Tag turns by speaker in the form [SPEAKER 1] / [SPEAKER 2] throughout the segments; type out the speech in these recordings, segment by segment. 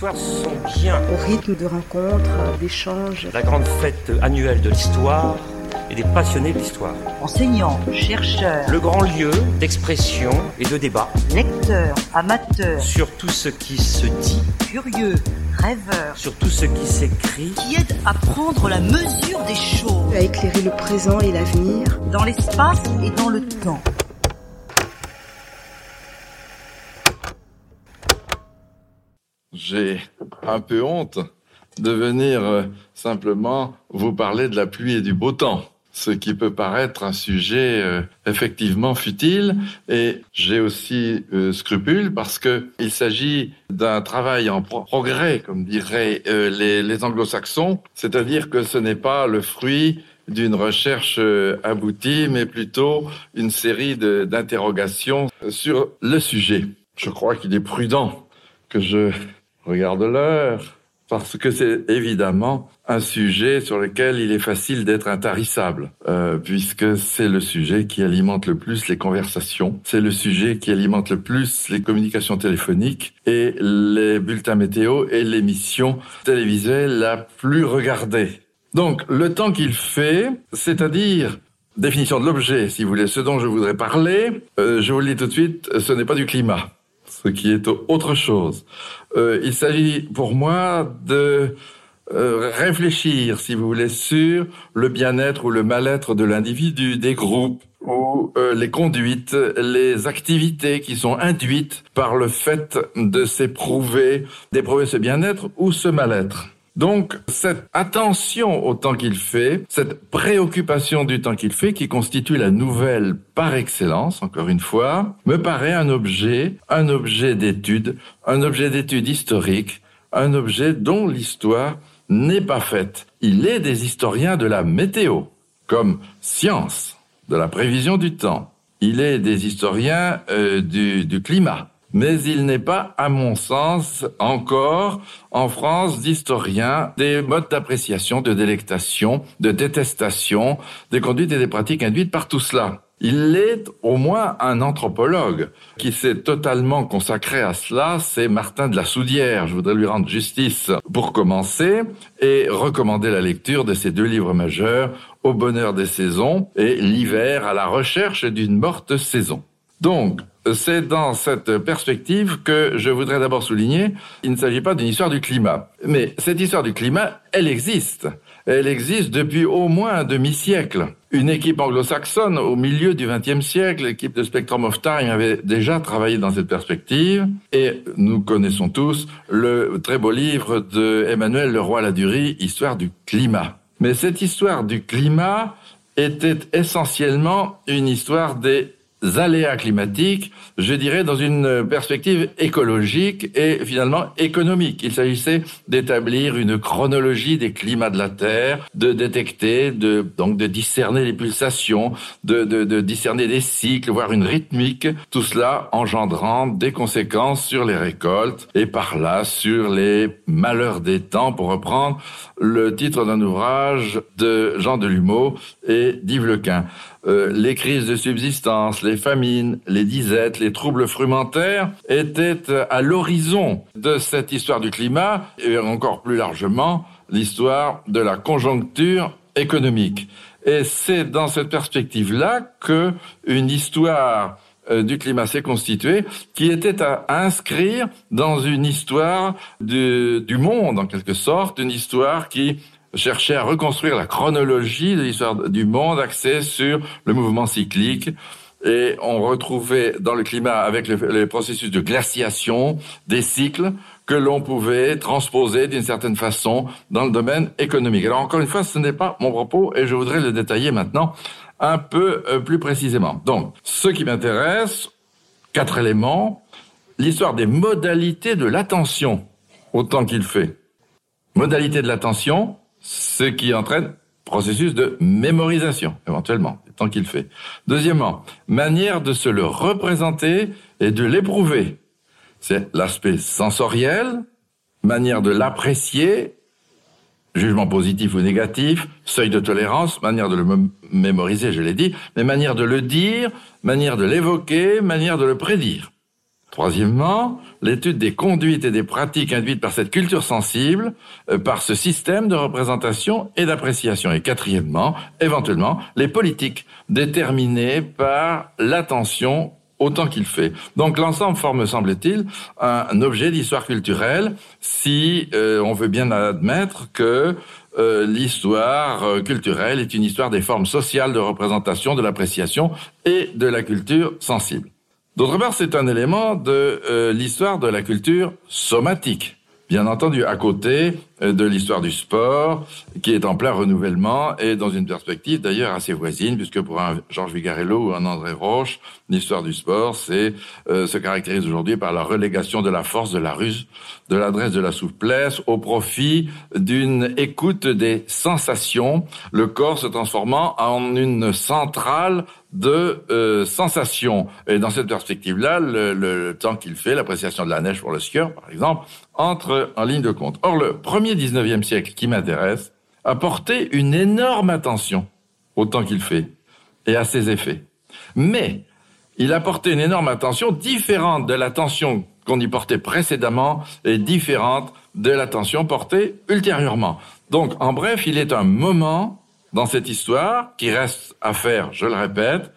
[SPEAKER 1] histoires sont bien
[SPEAKER 2] Au rythme de rencontres, d'échanges.
[SPEAKER 1] la grande fête annuelle de l'histoire et des passionnés de l'histoire.
[SPEAKER 3] enseignants, chercheurs,
[SPEAKER 1] Le grand lieu d'expression et de débat
[SPEAKER 3] lecteurs, amateurs,
[SPEAKER 1] sur tout ce qui se dit,
[SPEAKER 3] curieux, rêveurs,
[SPEAKER 1] sur tout ce qui s'écrit,
[SPEAKER 3] qui aident à prendre la mesure des choses
[SPEAKER 2] à éclairer le présent et l'avenir.
[SPEAKER 3] dans l'espace et dans le temps.
[SPEAKER 4] J'ai un peu honte de venir euh, simplement vous parler de la pluie et du beau temps, ce qui peut paraître un sujet euh, effectivement futile. Et j'ai aussi euh, scrupule parce que il s'agit d'un travail en pro- progrès, comme diraient les, anglo-saxons, c'est-à-dire que ce n'est pas le fruit d'une recherche aboutie, mais plutôt une série d'interrogations sur le sujet. Je crois qu'il est prudent que je regarde l'heure, parce que c'est évidemment un sujet sur lequel il est facile d'être intarissable, euh, puisque c'est le sujet qui alimente le plus les conversations, c'est le sujet qui alimente le plus les communications téléphoniques et les bulletins météo et l'émission télévisuelle la plus regardée. Donc, le temps qu'il fait, c'est-à-dire définition de l'objet, si vous voulez, ce dont je voudrais parler, euh, je vous le dis tout de suite, ce n'est pas du climat ce qui est autre chose. Euh, il s'agit pour moi de euh, réfléchir, si vous voulez, sur le bien-être ou le mal-être de l'individu, des groupes, ou euh, les conduites, les activités qui sont induites par le fait de s'éprouver, d'éprouver ce bien-être ou ce mal-être. Donc, cette attention au temps qu'il fait, cette préoccupation du temps qu'il fait, qui constitue la nouvelle par excellence, encore une fois, me paraît un objet, un objet d'étude, un objet d'étude historique, un objet dont l'histoire n'est pas faite. Il est des historiens de la météo, comme science, de la prévision du temps. Il est des historiens euh, du, du climat. Mais il n'est pas, à mon sens, encore en France d'historiens des modes d'appréciation, de délectation, de détestation, des conduites et des pratiques induites par tout cela. Il est au moins un anthropologue qui s'est totalement consacré à cela, c'est Martin de la Soudière. Je voudrais lui rendre justice pour commencer et recommander la lecture de ses deux livres majeurs, Au bonheur des saisons et L'hiver à la recherche d'une morte saison. Donc, c'est dans cette perspective que je voudrais d'abord souligner, il ne s'agit pas d'une histoire du climat. Mais cette histoire du climat, elle existe. Elle existe depuis au moins un demi-siècle. Une équipe anglo-saxonne au milieu du XXe siècle, l'équipe de Spectrum of Time avait déjà travaillé dans cette perspective et nous connaissons tous le très beau livre de Emmanuel Leroy-Ladurie, Histoire du climat. Mais cette histoire du climat était essentiellement une histoire des aléas climatiques, je dirais dans une perspective écologique et finalement économique. Il s'agissait d'établir une chronologie des climats de la Terre, de détecter, de donc de discerner les pulsations, de, de, de discerner des cycles, voire une rythmique, tout cela engendrant des conséquences sur les récoltes et par là sur les malheurs des temps, pour reprendre le titre d'un ouvrage de Jean Delumeau et d'Yves Lequin. Euh, les crises de subsistance, les famines, les disettes, les troubles frumentaires étaient à l'horizon de cette histoire du climat et encore plus largement l'histoire de la conjoncture économique. Et c'est dans cette perspective-là que une histoire euh, du climat s'est constituée qui était à inscrire dans une histoire du, du monde en quelque sorte, une histoire qui cherchait à reconstruire la chronologie de l'histoire du monde axée sur le mouvement cyclique. Et on retrouvait dans le climat, avec le, le processus de glaciation, des cycles que l'on pouvait transposer d'une certaine façon dans le domaine économique. Alors encore une fois, ce n'est pas mon propos et je voudrais le détailler maintenant un peu euh, plus précisément. Donc, ce qui m'intéresse, quatre éléments, l'histoire des modalités de l'attention au temps qu'il fait. Modalité de l'attention, ce qui entraîne processus de mémorisation, éventuellement, tant qu'il fait. Deuxièmement, manière de se le représenter et de l'éprouver. C'est l'aspect sensoriel, manière de l'apprécier, jugement positif ou négatif, seuil de tolérance, manière de le mé- mémoriser, je l'ai dit, mais manière de le dire, manière de l'évoquer, manière de le prédire. Troisièmement, l'étude des conduites et des pratiques induites par cette culture sensible, euh, par ce système de représentation et d'appréciation. Et quatrièmement, éventuellement, les politiques déterminées par l'attention autant qu'il fait. Donc l'ensemble forme, semble-t-il, un objet d'histoire culturelle si euh, on veut bien admettre que euh, l'histoire culturelle est une histoire des formes sociales de représentation, de l'appréciation et de la culture sensible. D'autre part, c'est un élément de l'histoire de la culture somatique. Bien entendu, à côté euh, de l'histoire du sport, qui est en plein renouvellement et dans une perspective d'ailleurs assez voisine, puisque pour un Georges Vigarello ou un André Roche, l'histoire du sport, euh, se caractérise aujourd'hui par la relégation de la force, de la ruse, de l'adresse, de la souplesse, au profit d'une écoute des sensations, le corps se transformant en une centrale de euh, sensations. Et dans cette perspective-là, le, le, temps qu'il fait, l'appréciation de la neige pour le skieur, par exemple, entre en ligne de compte. Or, le premier 19e siècle qui m'intéresse a porté une énorme attention au temps qu'il fait et à ses effets. Mais il a porté une énorme attention différente de l'attention qu'on y portait précédemment et différente de l'attention portée ultérieurement. Donc, en bref, il est un moment dans cette histoire qui reste à faire, je le répète.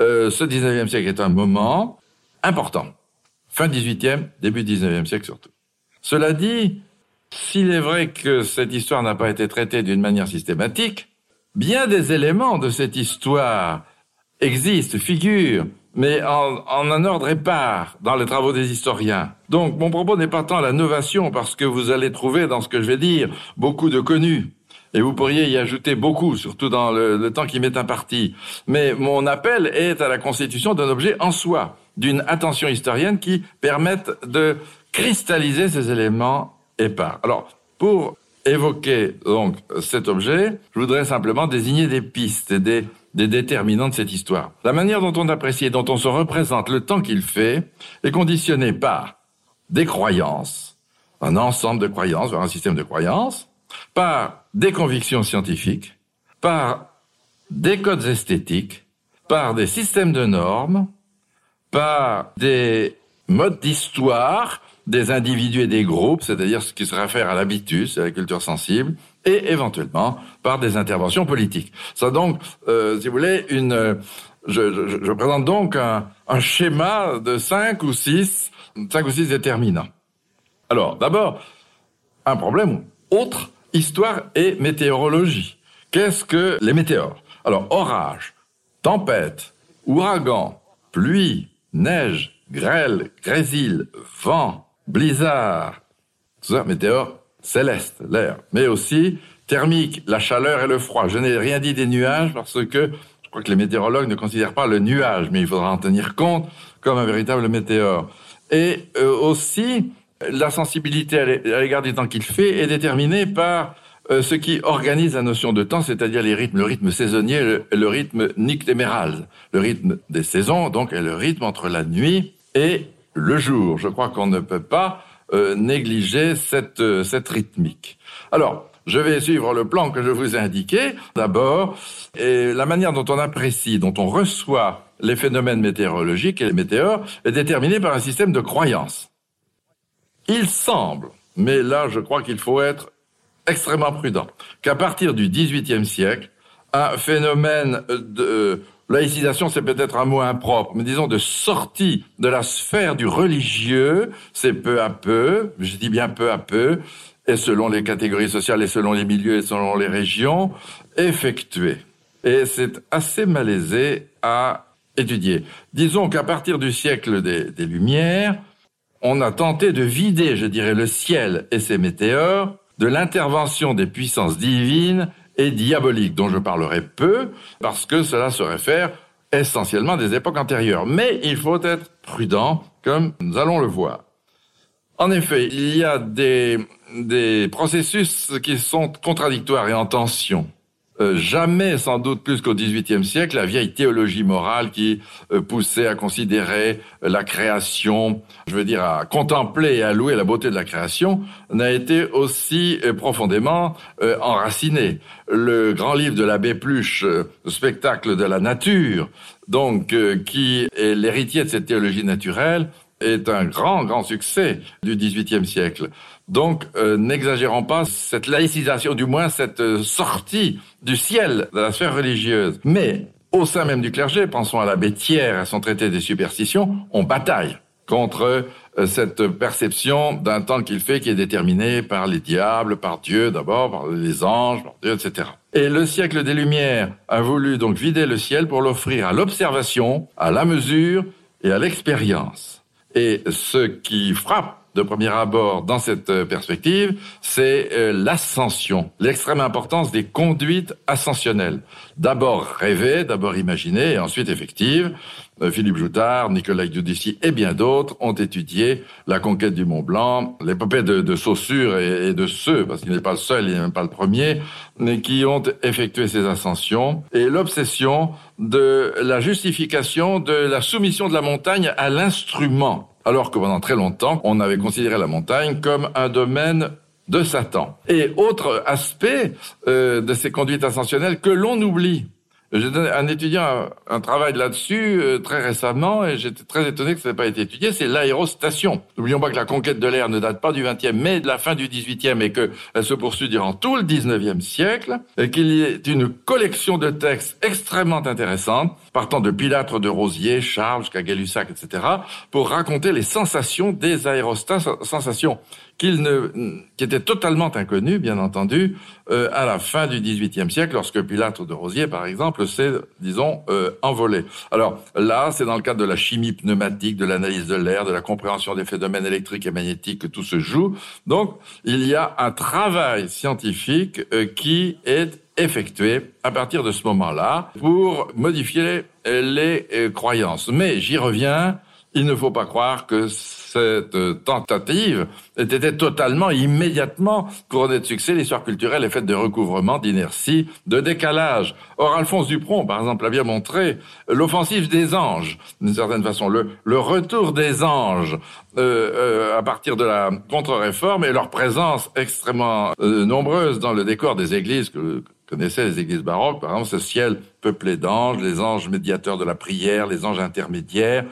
[SPEAKER 4] Euh, ce 19e siècle est un moment important. Fin 18e, début 19e siècle surtout. Cela dit, s'il est vrai que cette histoire n'a pas été traitée d'une manière systématique, bien des éléments de cette histoire existent, figurent, mais en, un ordre épars dans les travaux des historiens. Donc mon propos n'est pas tant la novation, parce que vous allez trouver dans ce que je vais dire beaucoup de connus. Et vous pourriez y ajouter beaucoup, surtout dans le, temps qui m'est imparti. Mais mon appel est à la constitution d'un objet en soi, d'une attention historienne qui permette de cristalliser ces éléments épars. Alors, pour évoquer donc cet objet, je voudrais simplement désigner des pistes, des, des déterminants de cette histoire. La manière dont on apprécie et dont on se représente le temps qu'il fait est conditionnée par des croyances, un ensemble de croyances, un système de croyances, par des convictions scientifiques, par des codes esthétiques, par des systèmes de normes, par des modes d'histoire des individus et des groupes, c'est-à-dire ce qui se réfère à l'habitus, à la culture sensible, et éventuellement par des interventions politiques. Ça donc, euh, si vous voulez, une, je, présente donc un, un, schéma de cinq ou six, cinq ou six déterminants. Alors, d'abord, un problème autre, histoire et météorologie. Qu'est-ce que les météores? Alors, orage, tempête, ouragan, pluie, neige, grêle, grésil, vent, blizzard, tout ça, météore céleste, l'air, mais aussi thermique, la chaleur et le froid. Je n'ai rien dit des nuages parce que je crois que les météorologues ne considèrent pas le nuage, mais il faudra en tenir compte comme un véritable météore. Et euh, aussi, la sensibilité à l'égard du temps qu'il fait est déterminée par euh, ce qui organise la notion de temps, c'est-à-dire les rythmes, le rythme saisonnier, le, le rythme nictéméral, le rythme des saisons, donc, est le rythme entre la nuit et le jour. Je crois qu'on ne peut pas euh, négliger cette, euh, cette rythmique. Alors, je vais suivre le plan que je vous ai indiqué. D'abord, la manière dont on apprécie, dont on reçoit les phénomènes météorologiques et les météores est déterminée par un système de croyances. Il semble, mais là je crois qu'il faut être extrêmement prudent, qu'à partir du XVIIIe siècle, un phénomène de laïcisation, c'est peut-être un mot impropre, mais disons de sortie de la sphère du religieux, c'est peu à peu, je dis bien peu à peu, et selon les catégories sociales et selon les milieux et selon les régions, effectué. Et c'est assez malaisé à étudier. Disons qu'à partir du siècle des, des Lumières, on a tenté de vider, je dirais, le ciel et ses météores de l'intervention des puissances divines et diabolique, dont je parlerai peu, parce que cela se réfère essentiellement des époques antérieures. Mais il faut être prudent, comme nous allons le voir. En effet, il y a des, des processus qui sont contradictoires et en tension. Euh, jamais, sans doute plus qu'au XVIIIe siècle, la vieille théologie morale qui euh, poussait à considérer la création, je veux dire à contempler et à louer la beauté de la création, n'a été aussi euh, profondément enracinée. Le grand livre de l'abbé Pluche, spectacle de la nature, donc qui est l'héritier de cette théologie naturelle, est un grand, grand succès du XVIIIe siècle. Donc, euh, n'exagérons pas cette laïcisation, du moins cette euh, sortie du ciel de la sphère religieuse. Mais au sein même du clergé, pensons à l'abbé Thiers à son traité des superstitions, on bataille contre euh, cette perception d'un temps qu'il fait qui est déterminé par les diables, par Dieu d'abord, par les anges, par Dieu, etc. Et le siècle des Lumières a voulu donc vider le ciel pour l'offrir à l'observation, à la mesure et à l'expérience. Et ce qui frappe de premier abord dans cette euh, perspective, c'est euh, l'ascension, l'extrême importance des conduites ascensionnelles. D'abord rêvées, d'abord imaginées et ensuite effectives. Euh, Philippe Joutard, Nicolas Giudici et bien d'autres ont étudié la conquête du Mont Blanc, l'épopée de, de Saussure et, de ceux, parce qu'il n'est pas le seul, il n'est même pas le premier, mais qui ont effectué ces ascensions et l'obsession de la justification de la soumission de la montagne à l'instrument alors que pendant très longtemps, on avait considéré la montagne comme un domaine de Satan. Et autre aspect euh, de ces conduites ascensionnelles que l'on oublie, j'ai donné un étudiant un, travail là-dessus euh, très récemment et j'étais très étonné que ça n'ait pas été étudié, c'est l'aérostation. N'oublions pas que la conquête de l'air ne date pas du 20e mais de la fin du 18e et qu'elle se poursuit durant tout le 19e siècle et qu'il y ait une collection de textes extrêmement intéressante partant de Pilâtre de Rosier, Charles jusqu'à Gay-Lussac, etc. pour raconter les sensations des aérostats, sensations qu'il ne, qui était totalement inconnu, bien entendu, euh, à la fin du XVIIIe siècle, lorsque Pilâtre de Rosier, par exemple, s'est, disons, euh, envolé. Alors là, c'est dans le cadre de la chimie pneumatique, de l'analyse de l'air, de la compréhension des phénomènes électriques et magnétiques que tout se joue. Donc, il y a un travail scientifique euh, qui est effectué à partir de ce moment-là pour modifier les euh, croyances. Mais j'y reviens, il ne faut pas croire que cette tentative était totalement, immédiatement couronnée de succès. L'histoire culturelle est faite de recouvrement, d'inertie, de décalage. Or, Alphonse Dupron, par exemple, a bien montré l'offensive des anges, d'une certaine façon, le, le retour des anges euh, euh, à partir de la contre-réforme et leur présence extrêmement euh, nombreuse dans le décor des églises connaissez les églises baroques, par exemple, ce ciel peuplé d'anges, les anges médiateurs de la prière, les anges intermédiaires,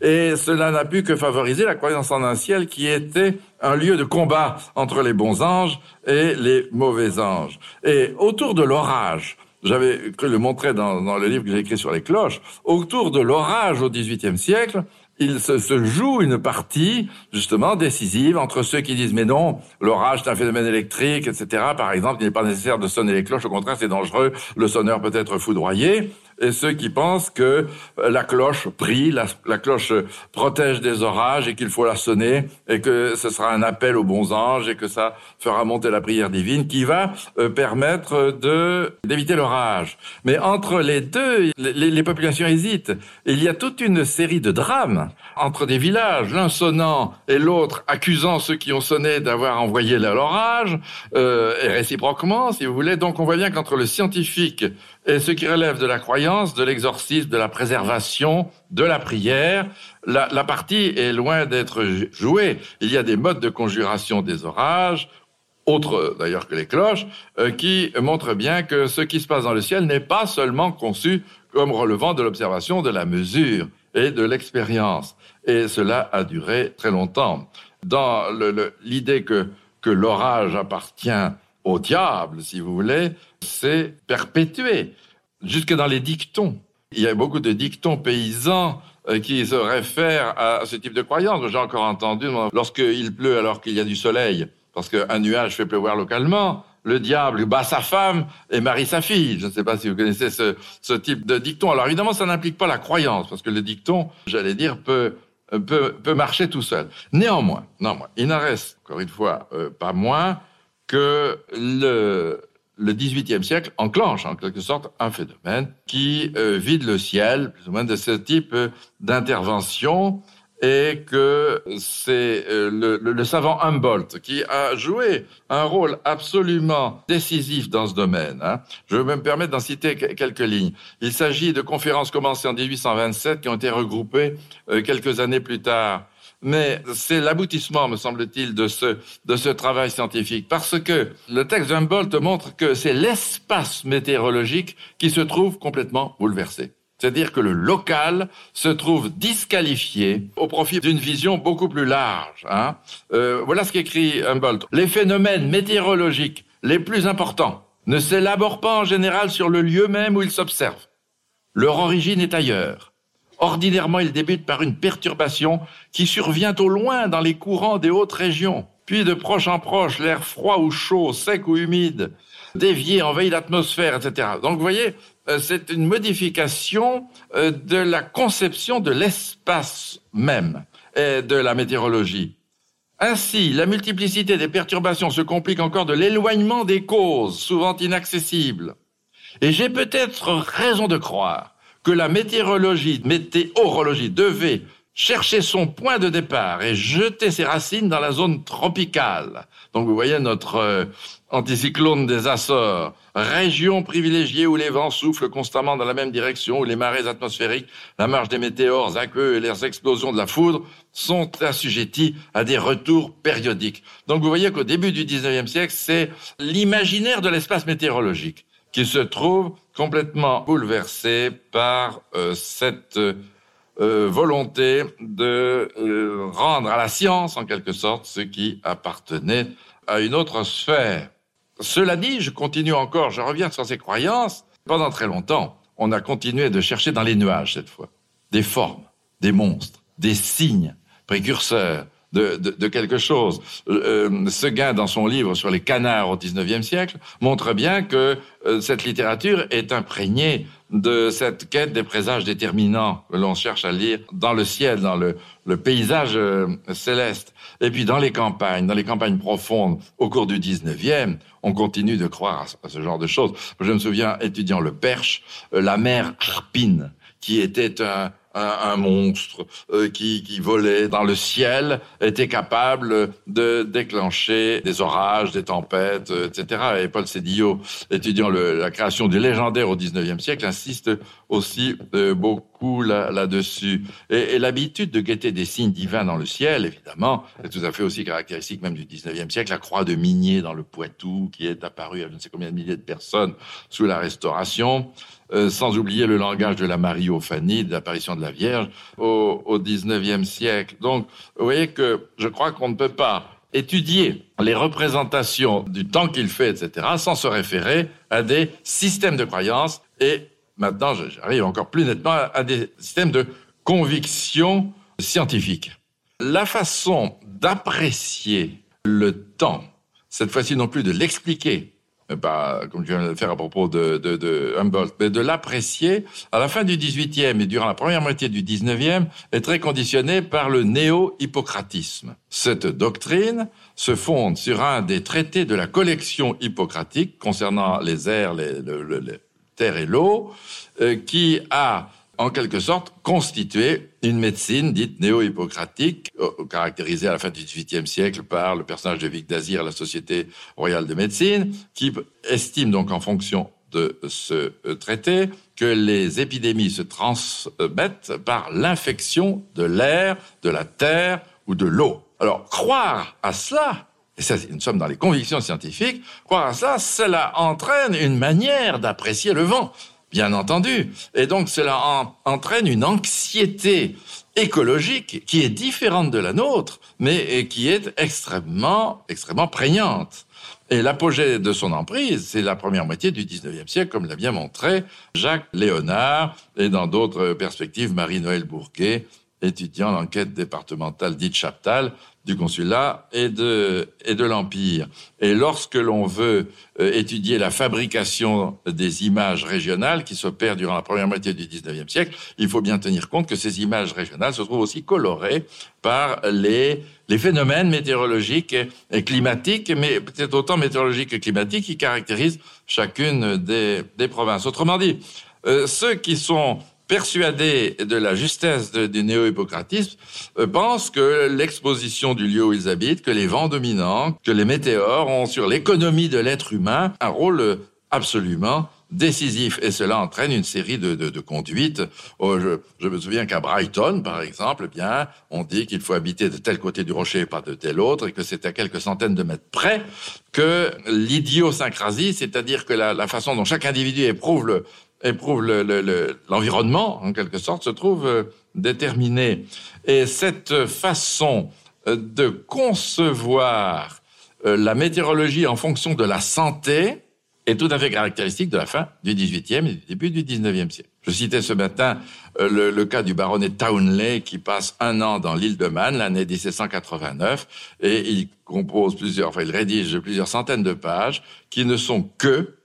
[SPEAKER 4] et cela n'a pu que favoriser la croyance en un ciel qui était un lieu de combat entre les bons anges et les mauvais anges. Et autour de l'orage, j'avais cru le montrer dans, dans le livre que j'ai écrit sur les cloches, autour de l'orage au XVIIIe siècle, il se, joue une partie justement décisive entre ceux qui disent mais non, l'orage c'est un phénomène électrique, etc. Par exemple, il n'est pas nécessaire de sonner les cloches, au contraire c'est dangereux, le sonneur peut être foudroyé et ceux qui pensent que la cloche prie, la, cloche protège des orages et qu'il faut la sonner et que ce sera un appel aux bons anges et que ça fera monter la prière divine qui va euh, permettre d'éviter l'orage. Mais entre les deux, les, populations hésitent. Il y a toute une série de drames entre des villages, l'un sonnant et l'autre accusant ceux qui ont sonné d'avoir envoyé l'orage, euh, et réciproquement, si vous voulez. Donc on voit bien qu'entre le scientifique ce qui relève de la croyance, de l'exorcisme, de la préservation, de la prière, la, partie est loin d'être jouée. Il y a des modes de conjuration des orages, autres d'ailleurs que les cloches, euh, qui montrent bien que ce qui se passe dans le ciel n'est pas seulement conçu comme relevant de l'observation, de la mesure et de l'expérience. Et cela a duré très longtemps. Dans l'idée que, que l'orage appartient au diable, si vous voulez, c'est perpétué, jusque dans les dictons. Il y a beaucoup de dictons paysans euh, qui se réfèrent à ce type de croyance. J'ai encore entendu, lorsqu'il pleut alors qu'il y a du soleil, parce qu'un nuage fait pleuvoir localement, le diable bat sa femme et marie sa fille. Je ne sais pas si vous connaissez ce, type de dicton. Alors évidemment, ça n'implique pas la croyance, parce que le dicton, j'allais dire, peut, peut, peut marcher tout seul. Néanmoins, néanmoins, il n'en reste, encore une fois, euh, pas moins que le, le XVIIIe siècle enclenche en quelque sorte un phénomène qui euh, vide le ciel, plus ou moins de ce type d'intervention, et que c'est euh, le, savant Humboldt qui a joué un rôle absolument décisif dans ce domaine. Hein. Je vais me permettre d'en citer quelques lignes. Il s'agit de conférences commencées en 1827 qui ont été regroupées euh, quelques années plus tard mais c'est l'aboutissement, me semble-t-il, de ce, de ce travail scientifique, parce que le texte d'Humboldt montre que c'est l'espace météorologique qui se trouve complètement bouleversé. C'est-à-dire que le local se trouve disqualifié au profit d'une vision beaucoup plus large. Hein. Euh, voilà ce qu'écrit Humboldt. Les phénomènes météorologiques les plus importants ne s'élaborent pas en général sur le lieu même où ils s'observent. Leur origine est ailleurs. Ordinairement, ils débutent par une perturbation qui survient au loin dans les courants des hautes régions. Puis de proche en proche, l'air froid ou chaud, sec ou humide, dévié, envahit l'atmosphère, etc. Donc vous voyez, euh, c'est une modification euh, de la conception de l'espace même et de la météorologie. Ainsi, la multiplicité des perturbations se complique encore de l'éloignement des causes, souvent inaccessibles. Et j'ai peut-être raison de croire que la météorologie, météorologie devait chercher son point de départ et jeter ses racines dans la zone tropicale. Donc vous voyez notre euh, anticyclone des Açores, région privilégiée où les vents soufflent constamment dans la même direction, où les marées atmosphériques, la marche des météores aqueux et les explosions de la foudre sont assujettis à des retours périodiques. Donc vous voyez qu'au début du 19e siècle, c'est l'imaginaire de l'espace météorologique qui se trouve complètement bouleversé par euh, cette euh, volonté de euh, rendre à la science, en quelque sorte, ce qui appartenait à une autre sphère. Cela dit, je continue encore, je reviens sur ces croyances. Pendant très longtemps, on a continué de chercher dans les nuages, cette fois, des formes, des monstres, des signes précurseurs, de, de, de, quelque chose. Euh, Seguin, dans son livre sur les canards au XIXe siècle, montre bien que euh, cette littérature est imprégnée de cette quête des présages déterminants que l'on cherche à lire dans le ciel, dans le, le paysage euh, céleste. Et puis dans les campagnes, dans les campagnes profondes, au cours du XIXe, on continue de croire à, ce genre de choses. Je me souviens, étudiant le Perche, euh, la mère Arpine, qui était un, un, monstre euh, qui, qui, volait dans le ciel était capable de déclencher des orages, des tempêtes, euh, etc. Et Paul Sédillot, étudiant le, la création du légendaire au XIXe siècle, insiste aussi euh, beaucoup là-dessus. et, et l'habitude de guetter des signes divins dans le ciel, évidemment, est tout à fait aussi caractéristique même du XIXe siècle. La croix de Migné dans le Poitou, qui est apparue à je ne sais combien de milliers de personnes sous la Restauration. Euh, sans oublier le langage de la Mariophanie, de l'apparition de la Vierge au, au 19e siècle. Donc, vous voyez que je crois qu'on ne peut pas étudier les représentations du temps qu'il fait, etc., sans se référer à des systèmes de croyances et maintenant, j'arrive encore plus nettement à des systèmes de conviction scientifique. La façon d'apprécier le temps, cette fois-ci non plus de l'expliquer, pas comme je viens de le faire à propos de, Humboldt, mais de l'apprécier à la fin du XVIIIe et durant la première moitié du XIXe est très conditionné par le néo-hippocratisme. Cette doctrine se fonde sur un des traités de la collection hippocratique concernant les airs, les, le, le, les terres et l'eau, euh, qui a en quelque sorte constitué une médecine dite néo-hippocratique, euh, caractérisée à la fin du XVIIIe siècle par le personnage de Vic d'Azir à la Société royale de médecine, qui estime donc en fonction de ce euh, traité que les épidémies se transmettent par l'infection de l'air, de la terre ou de l'eau. Alors, croire à cela, et ça, nous sommes dans les convictions scientifiques, croire à ça, cela entraîne une manière d'apprécier le vent bien entendu. Et donc cela en, entraîne une anxiété écologique qui est différente de la nôtre, mais qui est extrêmement, extrêmement prégnante. Et l'apogée de son emprise, c'est la première moitié du 19e siècle, comme l'a bien montré Jacques Léonard, et dans d'autres perspectives, Marie-Noël Bourguet, étudiant l'enquête départementale dite Chaptal, du consulat et de, l'Empire. Et lorsque l'on veut euh, étudier la fabrication des images régionales qui s'opèrent durant la première moitié du 19e siècle, il faut bien tenir compte que ces images régionales se trouvent aussi colorées par les, phénomènes météorologiques et climatiques, mais peut-être autant météorologiques que climatiques, qui caractérisent chacune des, des provinces. Autrement dit, euh, ceux qui sont persuadés de la justesse du néo-hippocratisme, euh, pensent que l'exposition du lieu où ils habitent, que les vents dominants, que les météores ont sur l'économie de l'être humain un rôle absolument décisif et cela entraîne une série de, de, conduites. Oh, je, me souviens qu'à Brighton, par exemple, eh bien, on dit qu'il faut habiter de tel côté du rocher et pas de tel autre, et que c'est à quelques centaines de mètres près que l'idiosyncrasie, c'est-à-dire que la, façon dont chaque individu éprouve le, éprouve l'environnement, en quelque sorte, se trouve euh, déterminé. Et cette façon euh, de concevoir euh, la météorologie en fonction de la santé est tout à fait caractéristique de la fin du XVIIIe et du début du XIXe siècle. Je citais ce matin le, le, cas du baronnet Townley qui passe un an dans l'île de Man l'année 1789 et il compose plusieurs, il rédige plusieurs centaines de pages qui ne sont que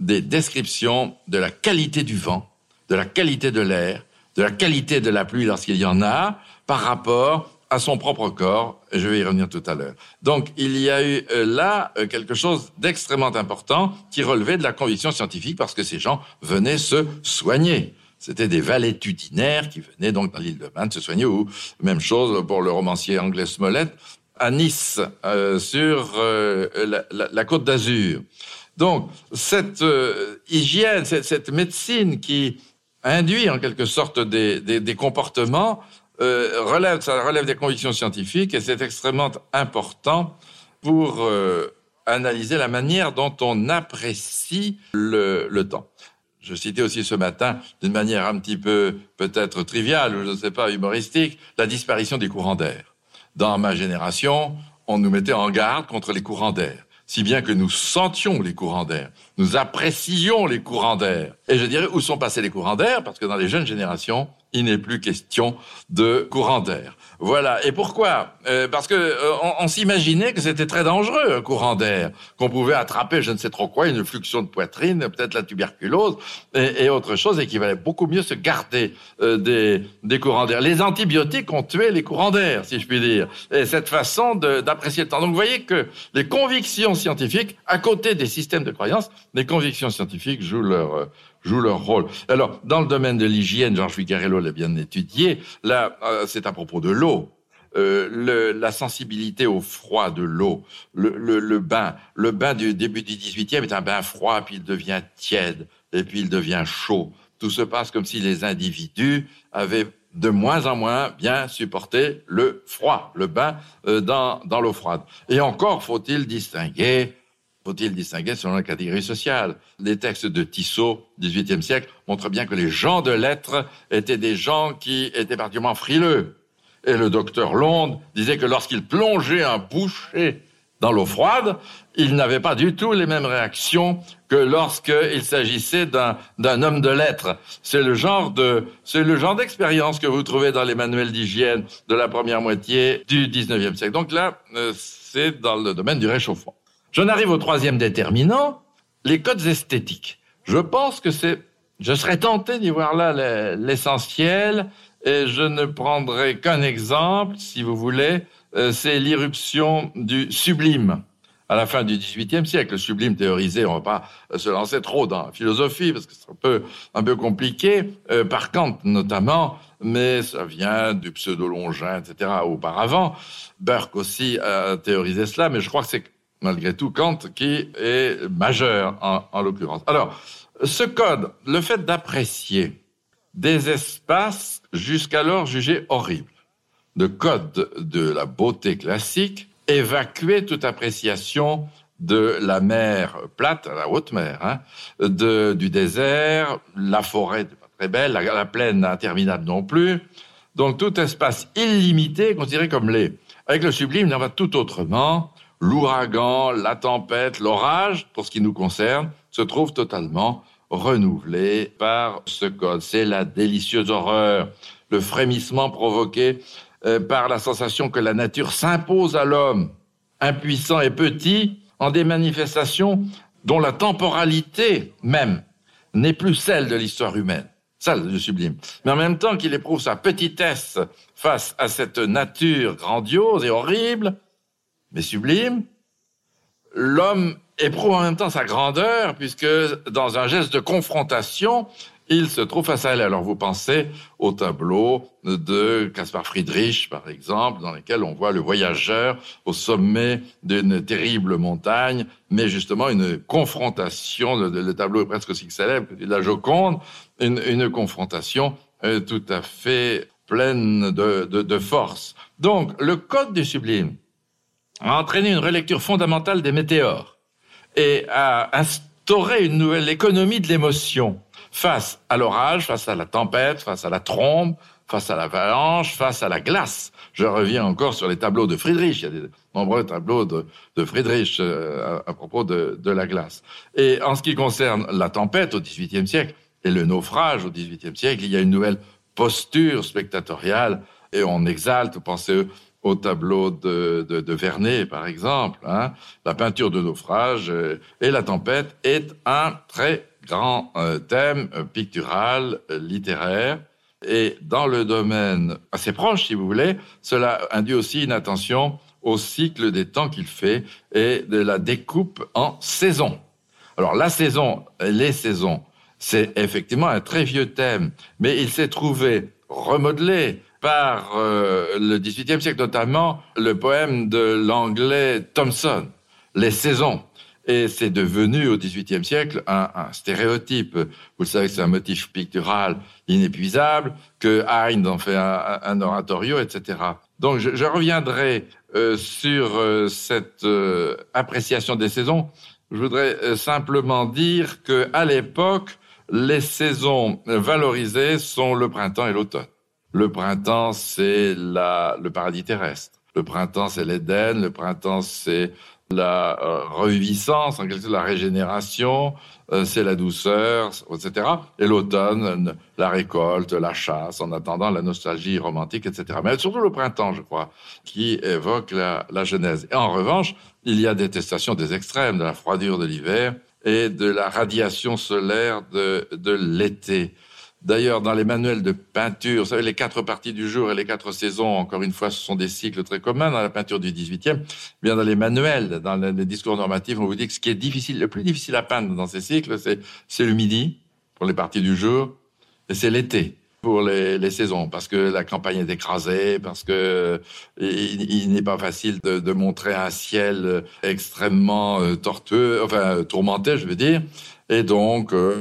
[SPEAKER 4] des descriptions de la qualité du vent, de la qualité de l'air, de la qualité de la pluie lorsqu'il y en a, par rapport à son propre corps, je vais y revenir tout à l'heure. Donc il y a eu euh, là euh, quelque chose d'extrêmement important qui relevait de la conviction scientifique parce que ces gens venaient se soigner. C'était des valétudinaires qui venaient donc dans l'île de Man se soigner, ou même chose pour le romancier anglais Smollett, à Nice, euh, sur la, côte d'Azur. Donc, cette euh, hygiène, cette, médecine qui induit en quelque sorte des, comportements, euh, relève, ça relève des convictions scientifiques et c'est extrêmement important pour euh, analyser la manière dont on apprécie le, le temps. Je citais aussi ce matin, d'une manière un petit peu peut-être triviale je ne sais pas humoristique, la disparition des courants d'air. Dans ma génération, on nous mettait en garde contre les courants d'air si bien que nous sentions les courants d'air, nous apprécions les courants d'air. Et je dirais, où sont passés les courants d'air? Parce que dans les jeunes générations, il n'est plus question de courant d'air. Voilà. Et pourquoi? Euh, Parce que euh, on, s'imaginait que c'était très dangereux un courant d'air, qu'on pouvait attraper, je ne sais trop quoi, une fluxion de poitrine, peut-être la tuberculose et, et, autre chose, et qu'il valait beaucoup mieux se garder euh, des, des courants d'air. Les antibiotiques ont tué les courants d'air, si je puis dire. Et cette façon d'apprécier le temps. Donc, vous voyez que les convictions scientifiques, à côté des systèmes de croyance, les convictions scientifiques jouent leur jouent leur rôle. Alors, dans le domaine de l'hygiène, Georges Ficarello l'a bien étudié. Là, euh, c'est à propos de l'eau. Euh, le, la sensibilité au froid de l'eau, le, le, le, bain, le bain du début du 18e est un bain froid, puis il devient tiède, et puis il devient chaud. Tout se passe comme si les individus avaient de moins en moins bien supporté le froid, le bain euh, dans, dans l'eau froide. Et encore faut-il distinguer faut-il distinguer selon la catégorie sociale? Les textes de Tissot, XVIIIe siècle, montrent bien que les gens de lettres étaient des gens qui étaient particulièrement frileux. Et le docteur Londe disait que lorsqu'il plongeait un boucher dans l'eau froide, il n'avait pas du tout les mêmes réactions que lorsqu'il s'agissait d'un homme de lettres. C'est le genre de c'est le genre d'expérience que vous trouvez dans les manuels d'hygiène de la première moitié du XIXe siècle. Donc là, euh, c'est dans le domaine du réchauffement. J'en arrive au troisième déterminant, les codes esthétiques. Je pense que c'est, je serais tenté d'y voir là l'essentiel, et je ne prendrai qu'un exemple, si vous voulez, euh, c'est l'irruption du sublime à la fin du XVIIIe siècle. Le sublime théorisé, on ne va pas se lancer trop dans la philosophie parce que c'est un peu, un peu compliqué, euh, par Kant notamment, mais ça vient du pseudo-longin, etc. auparavant. Burke aussi a théorisé cela, mais je crois que c'est malgré tout Kant qui est majeur en, en l'occurrence. Alors, ce code, le fait d'apprécier des espaces jusqu'alors jugés horribles, le code de la beauté classique évacuait toute appréciation de la mer plate, la haute mer, hein, de, du désert, la forêt très belle, la, la plaine interminable non plus. Donc tout espace illimité considéré comme laid. Avec le sublime, il en va tout autrement l'ouragan, la tempête, l'orage, pour ce qui nous concerne, se trouve totalement renouvelé par ce code. C'est la délicieuse horreur, le frémissement provoqué euh, par la sensation que la nature s'impose à l'homme, impuissant et petit, en des manifestations dont la temporalité même n'est plus celle de l'histoire humaine. Ça, le sublime. Mais en même temps qu'il éprouve sa petitesse face à cette nature grandiose et horrible, mais sublime, l'homme éprouve en même temps sa grandeur, puisque dans un geste de confrontation, il se trouve face à elle. Alors vous pensez au tableau de Caspar Friedrich, par exemple, dans lequel on voit le voyageur au sommet d'une terrible montagne, mais justement une confrontation, le, tableau est presque aussi célèbre que la Joconde, une, confrontation euh, tout à fait pleine de force. Donc le code du sublime, a entraîné une relecture fondamentale des météores et a instauré une nouvelle économie de l'émotion. face à l'orage, face à la tempête, face à la trombe, face à l'avalanche, face à la glace. Je reviens encore sur les tableaux de Friedrich. Il y a des nombreux tableaux de, de Friedrich euh, à, propos de, de, la glace. Et en ce qui concerne la tempête au XVIIIe siècle et le naufrage au XVIIIe siècle, il y a une nouvelle posture spectatoriale et on exalte, pensez au tableau de, Vernet, par exemple. Hein. La peinture de naufrage et la tempête est un très grand euh, thème pictural, euh, littéraire. Et dans le domaine assez proche, si vous voulez, cela induit aussi une attention au cycle des temps qu'il fait et de la découpe en saisons. Alors la saison, les saisons, c'est effectivement un très vieux thème, mais il s'est trouvé remodelé par euh, le XVIIIe siècle, notamment le poème de l'anglais Thomson, Les saisons. Et c'est devenu au XVIIIe siècle un, un, stéréotype. Vous le savez, c'est un motif pictural inépuisable, que Heine en fait un, un oratorio, etc. Donc je, je reviendrai euh, sur euh, cette euh, appréciation des saisons. Je voudrais euh, simplement dire que à l'époque, les saisons valorisées sont le printemps et l'automne. Le printemps, c'est le paradis terrestre. Le printemps, c'est l'Éden. Le printemps, c'est la euh, reviviscence, en quelque sorte la régénération, euh, c'est la douceur, etc. Et l'automne, la récolte, la chasse, en attendant la nostalgie romantique, etc. Mais surtout le printemps, je crois, qui évoque la, la Genèse. Et en revanche, il y a détestation des extrêmes, de la froidure de l'hiver et de la radiation solaire de, de l'été. D'ailleurs, dans les manuels de peinture, vous savez, les quatre parties du jour et les quatre saisons, encore une fois, ce sont des cycles très communs dans la peinture du 18e. Bien dans les manuels, dans les discours normatifs, on vous dit que ce qui est difficile, le plus difficile à peindre dans ces cycles, c'est le midi pour les parties du jour et c'est l'été pour les, les, saisons, parce que la campagne est écrasée, parce que il, il n'est pas facile de, de, montrer un ciel extrêmement euh, tortueux, enfin tourmenté, je veux dire. Et donc, euh,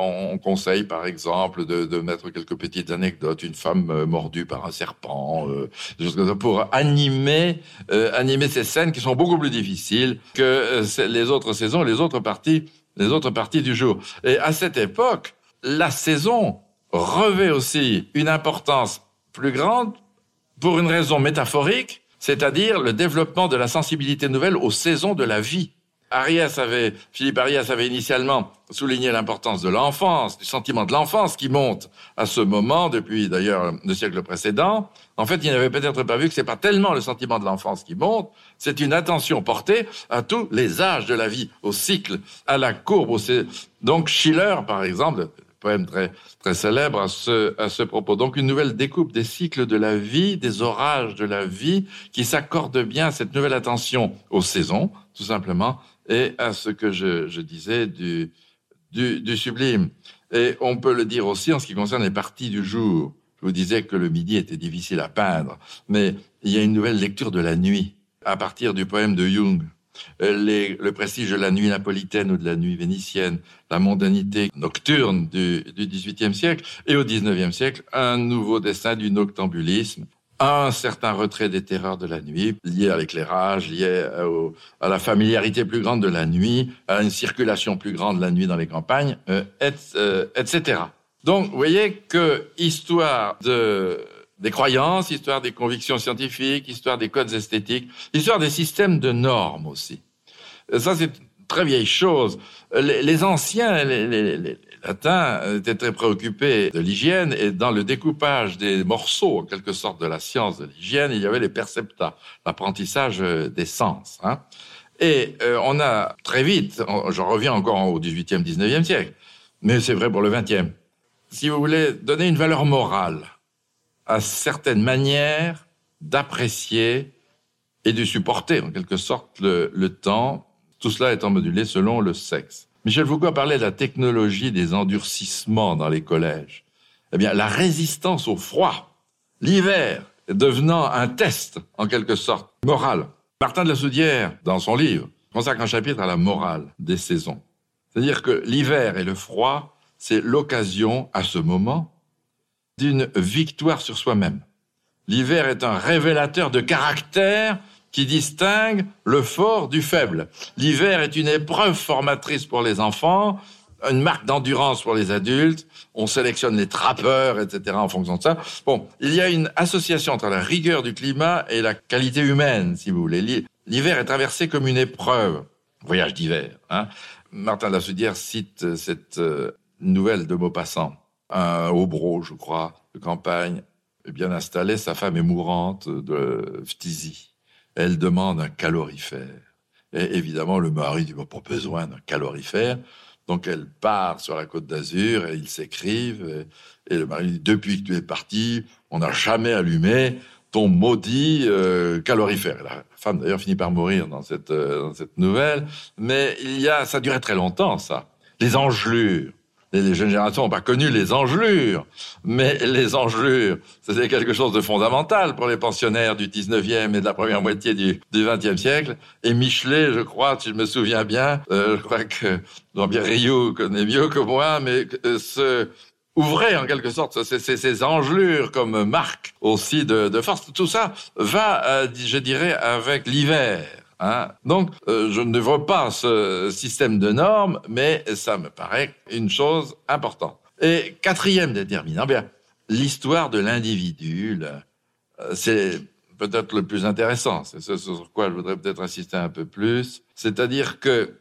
[SPEAKER 4] on conseille, par exemple, de, de, mettre quelques petites anecdotes, une femme euh, mordue par un serpent, euh, pour animer, euh, animer ces scènes qui sont beaucoup plus difficiles que euh, les autres saisons, les autres parties, les autres parties du jour. Et à cette époque, la saison revêt aussi une importance plus grande pour une raison métaphorique, c'est-à-dire le développement de la sensibilité nouvelle aux saisons de la vie. Arias avait, Philippe Arias avait initialement souligné l'importance de l'enfance, du sentiment de l'enfance qui monte à ce moment, depuis d'ailleurs le siècle précédent. En fait, il n'avait peut-être pas vu que c'est pas tellement le sentiment de l'enfance qui monte, c'est une attention portée à tous les âges de la vie, au cycle, à la courbe. Donc Schiller, par exemple, poème très, très célèbre à ce, à ce propos. Donc une nouvelle découpe des cycles de la vie, des orages de la vie, qui s'accorde bien à cette nouvelle attention aux saisons, tout simplement, et à ce que je, disais du, du, sublime. Et on peut le dire aussi en ce qui concerne les parties du jour. Je vous disais que le midi était difficile à peindre, mais il y a une nouvelle lecture de la nuit à partir du poème de Jung. Le prestige de la nuit napolitaine ou de la nuit vénitienne, la mondanité nocturne du, du XVIIIe siècle, et au XIXe siècle, un nouveau dessin du noctambulisme, un certain retrait des terreurs de la nuit, lié à l'éclairage, lié au, à la familiarité plus grande de la nuit, à une circulation plus grande de la nuit dans les campagnes, euh, et, euh, etc. Donc, vous voyez que histoire de des croyances, histoire des convictions scientifiques, histoire des codes esthétiques, histoire des systèmes de normes aussi. Ça, c'est très vieille chose. Les, les anciens, les, latins étaient très préoccupés de l'hygiène et dans le découpage des morceaux, en quelque sorte, de la science de l'hygiène, il y avait les percepta, l'apprentissage des sens. Hein. Et euh, on a très vite, j'en reviens encore au 18e, 19e siècle, mais c'est vrai pour le 20e, si vous voulez donner une valeur morale à certaines manières d'apprécier et de supporter en quelque sorte le, temps, tout cela étant modulé selon le sexe. Michel Foucault parlait de la technologie des endurcissements dans les collèges. Eh bien, la résistance au froid, l'hiver, devenant un test, en quelque sorte, moral. Martin de la Soudière, dans son livre, consacre un chapitre à la morale des saisons. C'est-à-dire que l'hiver et le froid, c'est l'occasion, à ce moment, d'une victoire sur soi-même. L'hiver est un révélateur de caractère qui distingue le fort du faible. L'hiver est une épreuve formatrice pour les enfants une marque d'endurance pour les adultes. On sélectionne les trappeurs, etc. en fonction de ça. Bon, il y a une association entre la rigueur du climat et la qualité humaine, si vous voulez. L'hiver est traversé comme une épreuve. Voyage d'hiver. Hein. Martin Lassoudière cite cette euh, nouvelle de Maupassant. Un Aubro, je crois, de campagne, bien installé. Sa femme est mourante de phtisie. Elle demande un calorifère. Et évidemment, le mari dit, pas besoin d'un calorifère. Donc elle part sur la côte d'Azur et ils s'écrivent. Et, le mari dit, depuis que tu es parti, on n'a jamais allumé ton maudit euh, calorifère. La femme d'ailleurs finit par mourir dans cette, euh, dans cette nouvelle. Mais il y a, ça durait très longtemps, ça. Les engelures les jeunes générations n'ont pas connu les engelures, mais les engelures, c'était quelque chose de fondamental pour les pensionnaires du 19e et de la première moitié du, du 20e siècle. Et Michelet, je crois, si je me souviens bien, euh, je crois que Jean-Pierre Rioux connaît mieux que moi, mais euh, ouvrait en quelque sorte ces, ces, comme marque aussi de, de, force. Tout ça va, euh, je dirais, avec l'hiver. Hein? Donc, euh, je ne veux pas ce système de normes, mais ça me paraît une chose importante. Et quatrième déterminant, bien, l'histoire de l'individu, euh, c'est peut-être le plus intéressant. C'est ce sur quoi je voudrais peut-être insister un peu plus. C'est-à-dire que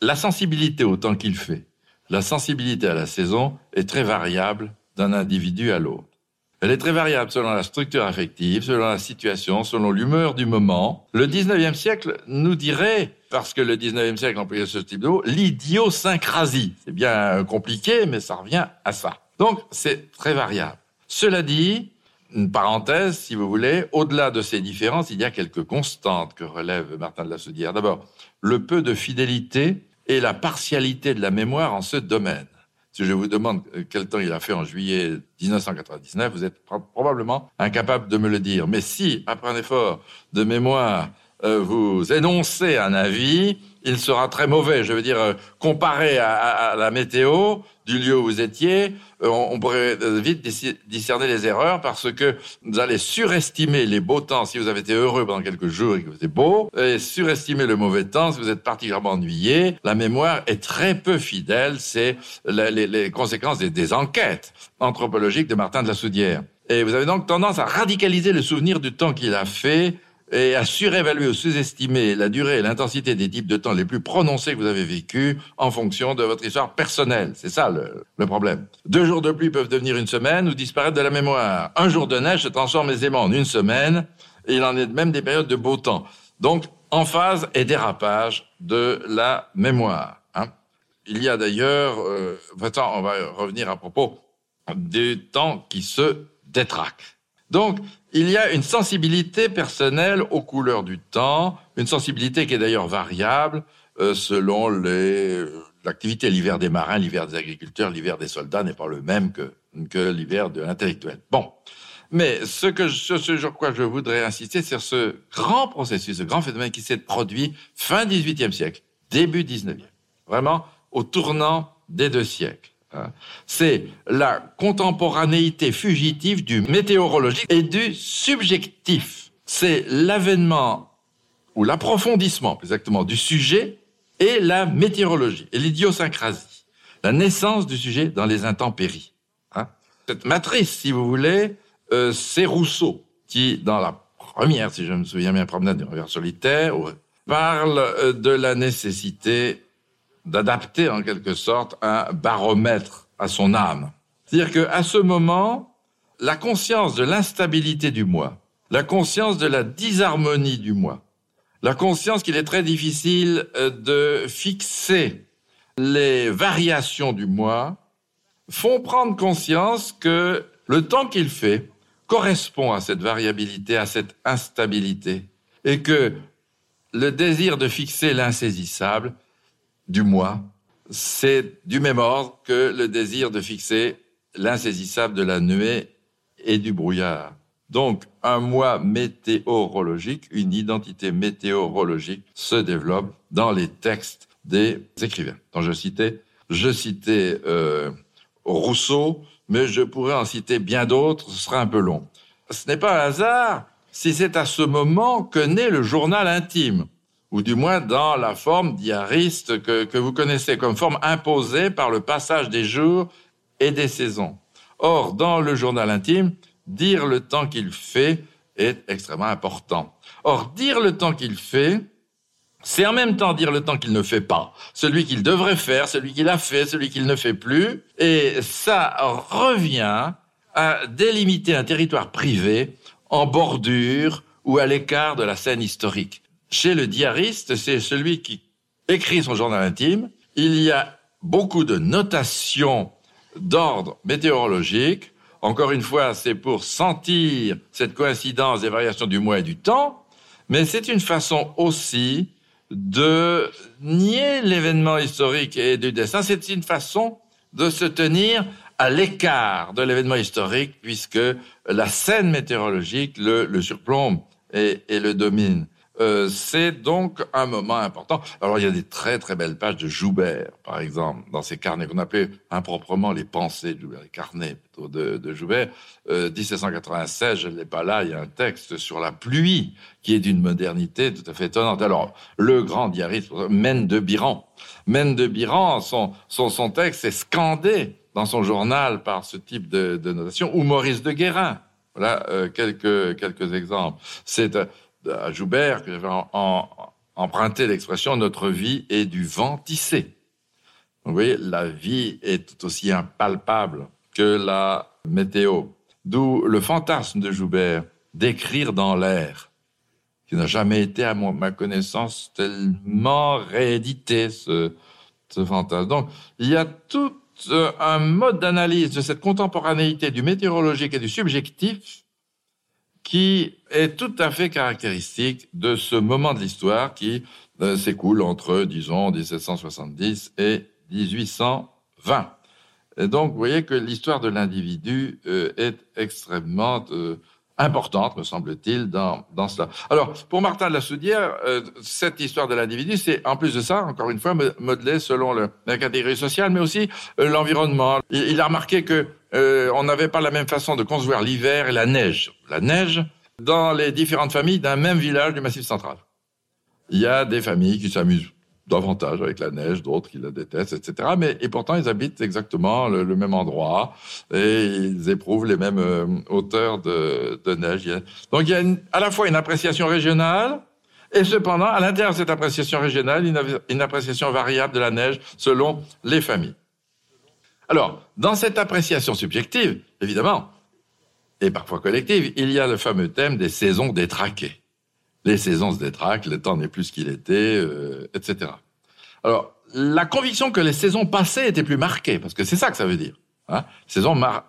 [SPEAKER 4] la sensibilité au temps qu'il fait, la sensibilité à la saison est très variable d'un individu à l'autre. Elle est très variable selon la structure affective, selon la situation, selon l'humeur du moment. Le 19e siècle nous dirait, parce que le 19e siècle employait ce type de l'idiosyncrasie. C'est bien compliqué, mais ça revient à ça. Donc, c'est très variable. Cela dit, une parenthèse, si vous voulez, au-delà de ces différences, il y a quelques constantes que relève Martin de la Soudière. D'abord, le peu de fidélité et la partialité de la mémoire en ce domaine. Si je vous demande euh, quel temps il a fait en juillet 1999, vous êtes probablement incapable de me le dire. Mais si, après un effort de mémoire, euh, vous énoncez un avis, il sera très mauvais. Je veux dire, euh, comparé à, la météo du lieu où vous étiez, euh, on, pourrait vite discerner les erreurs parce que vous allez surestimer les beaux temps si vous avez été heureux pendant quelques jours et que vous êtes beau, et surestimer le mauvais temps si vous êtes particulièrement ennuyé. La mémoire est très peu fidèle. C'est les, conséquences des, des enquêtes anthropologiques de Martin de la Soudière. Et vous avez donc tendance à radicaliser le souvenir du temps qu'il a fait et à surévaluer ou sous-estimer la durée et l'intensité des types de temps les plus prononcés que vous avez vécus en fonction de votre histoire personnelle. C'est ça le, le, problème. Deux jours de pluie peuvent devenir une semaine ou disparaître de la mémoire. Un jour de neige se transforme aisément en une semaine et il en est de même des périodes de beau temps. Donc, en phase et dérapage de la mémoire. Hein. Il y a d'ailleurs, euh, on va revenir à propos des temps qui se détraquent. Donc, il y a une sensibilité personnelle aux couleurs du temps, une sensibilité qui est d'ailleurs variable euh, selon l'activité. L'hiver des marins, l'hiver des agriculteurs, l'hiver des soldats n'est pas le même que, que l'hiver de l'intellectuel. Bon. Mais ce que ce sur quoi je voudrais insister, c'est ce grand processus, ce grand phénomène qui s'est produit fin 18e siècle, début 19e. Vraiment, au tournant des deux siècles. Hein. C'est la contemporanéité fugitive du météorologique et du subjectif. C'est l'avènement ou l'approfondissement, exactement, du sujet et la météorologie et l'idiosyncrasie. La naissance du sujet dans les intempéries. Hein. Cette matrice, si vous voulez, euh, c'est Rousseau qui, dans la première, si je me souviens bien, promenade du regard solitaire, parle euh, de la nécessité d'adapter en quelque sorte un baromètre à son âme. C'est-à-dire qu'à ce moment, la conscience de l'instabilité du moi, la conscience de la disharmonie du moi, la conscience qu'il est très difficile euh, de fixer les variations du moi, font prendre conscience que le temps qu'il fait correspond à cette variabilité, à cette instabilité, et que le désir de fixer l'insaisissable du moi, c'est du même ordre que le désir de fixer l'insaisissable de la nuée et du brouillard. Donc, un moi météorologique, une identité météorologique se développe dans les textes des écrivains. dont je citais, je citais euh, Rousseau, mais je pourrais en citer bien d'autres, ce sera un peu long. Ce n'est pas un hasard si c'est à ce moment que naît le journal intime ou du moins dans la forme diariste que, que vous connaissez, comme forme imposée par le passage des jours et des saisons. Or, dans le journal intime, dire le temps qu'il fait est extrêmement important. Or, dire le temps qu'il fait, c'est en même temps dire le temps qu'il ne fait pas, celui qu'il devrait faire, celui qu'il a fait, celui qu'il ne fait plus, et ça revient à délimiter un territoire privé en bordure ou à l'écart de la scène historique. Chez le diariste, c'est celui qui écrit son journal intime. Il y a beaucoup de notations d'ordre météorologique. Encore une fois, c'est pour sentir cette coïncidence des variations du mois et du temps, mais c'est une façon aussi de nier l'événement historique et du dessin. C'est une façon de se tenir à l'écart de l'événement historique puisque la scène météorologique le, surplombe et le domine. Euh, c'est donc un moment important. Alors il y a des très très belles pages de Joubert, par exemple, dans ses carnets qu'on appelait improprement les pensées de Joubert, les carnets plutôt de, Joubert. Euh, 1796, je ne l'ai pas là, il y a un texte sur la pluie qui est d'une modernité tout à fait étonnante. Alors le grand diariste, Mène de Biran, Mène de Biran, son, son, texte est scandé dans son journal par ce type de, notation, ou Maurice de Guérin. Voilà euh, quelques, quelques exemples. C'est euh, à Joubert que j'avais emprunté l'expression notre vie est du vent tissé. Vous voyez, la vie est tout aussi impalpable que la météo. D'où le fantasme de Joubert d'écrire dans l'air, qui n'a jamais été, à ma connaissance, tellement réédité, ce, ce fantasme. Donc, il y a tout euh, un mode d'analyse de cette contemporanéité du météorologique et du subjectif qui est tout à fait caractéristique de ce moment de l'histoire qui euh, s'écoule entre, disons, 1770 et 1820. Et donc, vous voyez que l'histoire de l'individu euh, est extrêmement euh, importante, me semble-t-il, dans, dans cela. Alors, pour Martin de la Soudière, cette histoire de l'individu, c'est en plus de ça, encore une fois, modelé selon le, la catégorie sociale, mais aussi l'environnement. Il, il, a remarqué que on n'avait pas la même façon de concevoir l'hiver et la neige. La neige dans les différentes familles d'un même village du Massif central. Il y a des familles qui s'amusent davantage avec la neige, d'autres qui la détestent, etc. Mais et pourtant ils habitent exactement le, même endroit et ils éprouvent les mêmes euh, hauteurs de, neige. Donc il y a à la fois une appréciation régionale et cependant à l'intérieur de cette appréciation régionale une appréciation variable de la neige selon les familles. Alors dans cette appréciation subjective, évidemment, et parfois collective, il y a le fameux thème des saisons détraquées les saisons se détraquent, le temps n'est plus ce qu'il était, euh, etc. Alors, la conviction que les saisons passées étaient plus marquées, parce que c'est ça que ça veut dire. Hein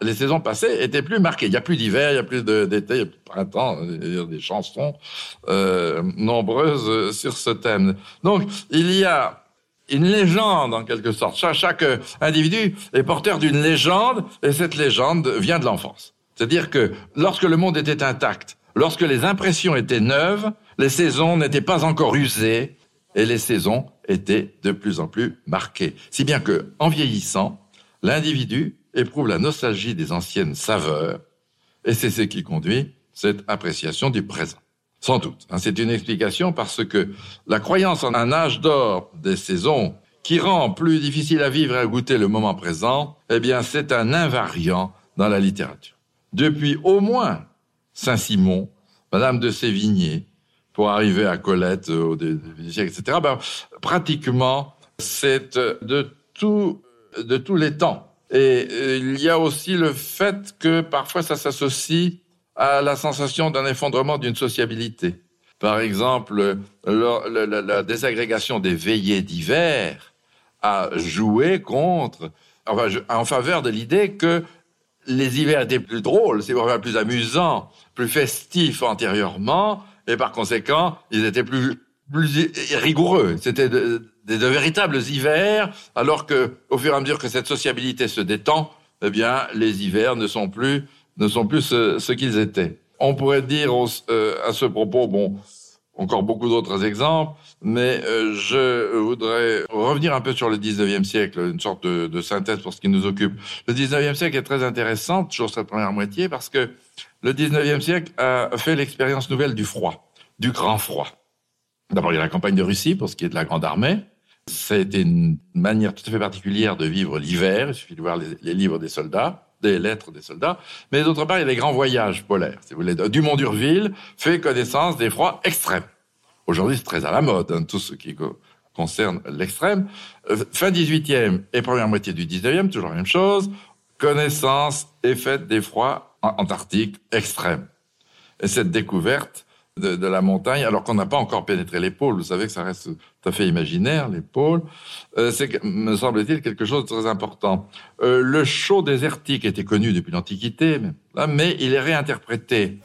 [SPEAKER 4] les saisons passées étaient plus marquées. Il y a plus d'hiver, il y a plus d'été, il y a plus de printemps, il y a des chansons euh, nombreuses sur ce thème. Donc, il y a une légende en quelque sorte. Chaque individu est porteur d'une légende et cette légende vient de l'enfance. C'est-à-dire que lorsque le monde était intact, lorsque les impressions étaient neuves, les saisons n'étaient pas encore usées et les saisons étaient de plus en plus marquées. Si bien que, en vieillissant, l'individu éprouve la nostalgie des anciennes saveurs et c'est ce qui conduit cette appréciation du présent. Sans doute. Hein, c'est une explication parce que la croyance en un âge d'or des saisons qui rend plus difficile à vivre et à goûter le moment présent, eh bien, c'est un invariant dans la littérature. Depuis au moins Saint-Simon, Madame de Sévigné, pour arriver à Colette euh, au etc. Ben, pratiquement, c'est de tout, de tous les temps. Et euh, il y a aussi le fait que parfois ça s'associe à la sensation d'un effondrement d'une sociabilité. Par exemple, la, désagrégation des veillées d'hiver a joué contre, en faveur de l'idée que les hivers étaient plus drôles, c'est plus amusant, plus festifs antérieurement, et par conséquent, ils étaient plus, plus rigoureux. C'était de, de, de, véritables hivers, alors que, au fur et à mesure que cette sociabilité se détend, eh bien, les hivers ne sont plus, ne sont plus ce, ce qu'ils étaient. On pourrait dire euh, à ce propos, bon, encore beaucoup d'autres exemples, mais euh, je voudrais revenir un peu sur le 19e siècle, une sorte de, synthèse pour ce qui nous occupe. Le 19e siècle est très intéressant, toujours cette première moitié, parce que le 19e siècle a fait l'expérience nouvelle du froid, du grand froid. D'abord, il y a la campagne de Russie pour ce qui est de la Grande Armée. Été une manière tout à fait particulière de vivre l'hiver. Il suffit de voir les livres des soldats des lettres des soldats, mais d'autre part, il y a les grands voyages polaires. Si vous Dumont d'Urville fait connaissance des froids extrêmes. Aujourd'hui, c'est très à la mode, hein, tout ce qui concerne l'extrême. Euh, fin 18e et première moitié du 19e, toujours la même chose. Connaissance et faite des froids antarctiques extrêmes. Et cette découverte de, la montagne, alors qu'on n'a pas encore pénétré les pôles. Vous savez que ça reste tout à fait imaginaire, les pôles. Euh, c'est, me semble-t-il, quelque chose de très important. Euh, le chaud désertique était connu depuis l'Antiquité, mais, mais il est réinterprété.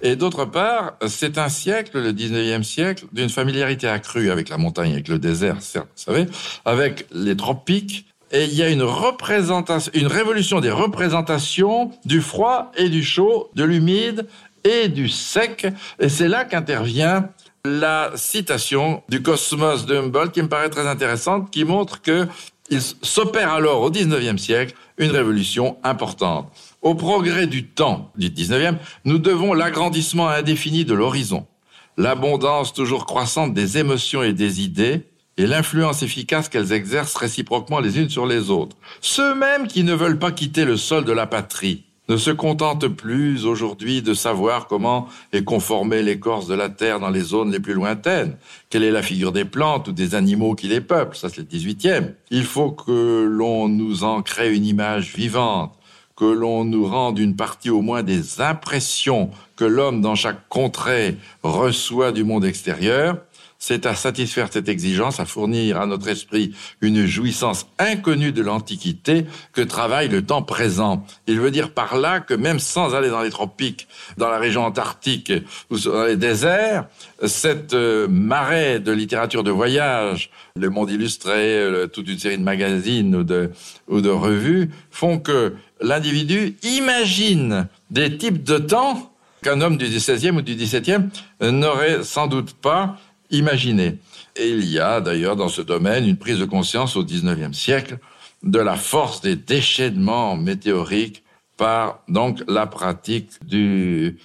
[SPEAKER 4] Et d'autre part, c'est un siècle, le 19e siècle, d'une familiarité accrue avec la montagne, avec le désert, certes, vous savez, avec les tropiques, et il y a une représentation, une révolution des représentations du froid et du chaud, de l'humide et du sec. Et c'est là qu'intervient la citation du Cosmos de Humboldt qui me paraît très intéressante, qui montre que il s'opère alors au 19e siècle une révolution importante. Au progrès du temps du 19e, nous devons l'agrandissement indéfini de l'horizon, l'abondance toujours croissante des émotions et des idées, et l'influence efficace qu'elles exercent réciproquement les unes sur les autres. Ceux mêmes qui ne veulent pas quitter le sol de la patrie ne se contentent plus aujourd'hui de savoir comment est conformée l'écorce de la terre dans les zones les plus lointaines, quelle est la figure des plantes ou des animaux qui les peuplent, ça c'est le 18e. Il faut que l'on nous en crée une image vivante, que l'on nous rende une partie au moins des impressions que l'homme dans chaque contrée reçoit du monde extérieur, c'est à satisfaire cette exigence, à fournir à notre esprit une jouissance inconnue de l'Antiquité que travaille le temps présent. Il veut dire par là que même sans aller dans les tropiques, dans la région antarctique ou dans les déserts, cette euh, marée de littérature de voyage, le monde illustré, toute une série de magazines ou de, ou de revues font que l'individu imagine des types de temps qu'un homme du 16e ou du 17e n'aurait sans doute pas Imaginez. Et il y a d'ailleurs dans ce domaine une prise de conscience au XIXe siècle de la force des déchaînements météoriques par donc la pratique du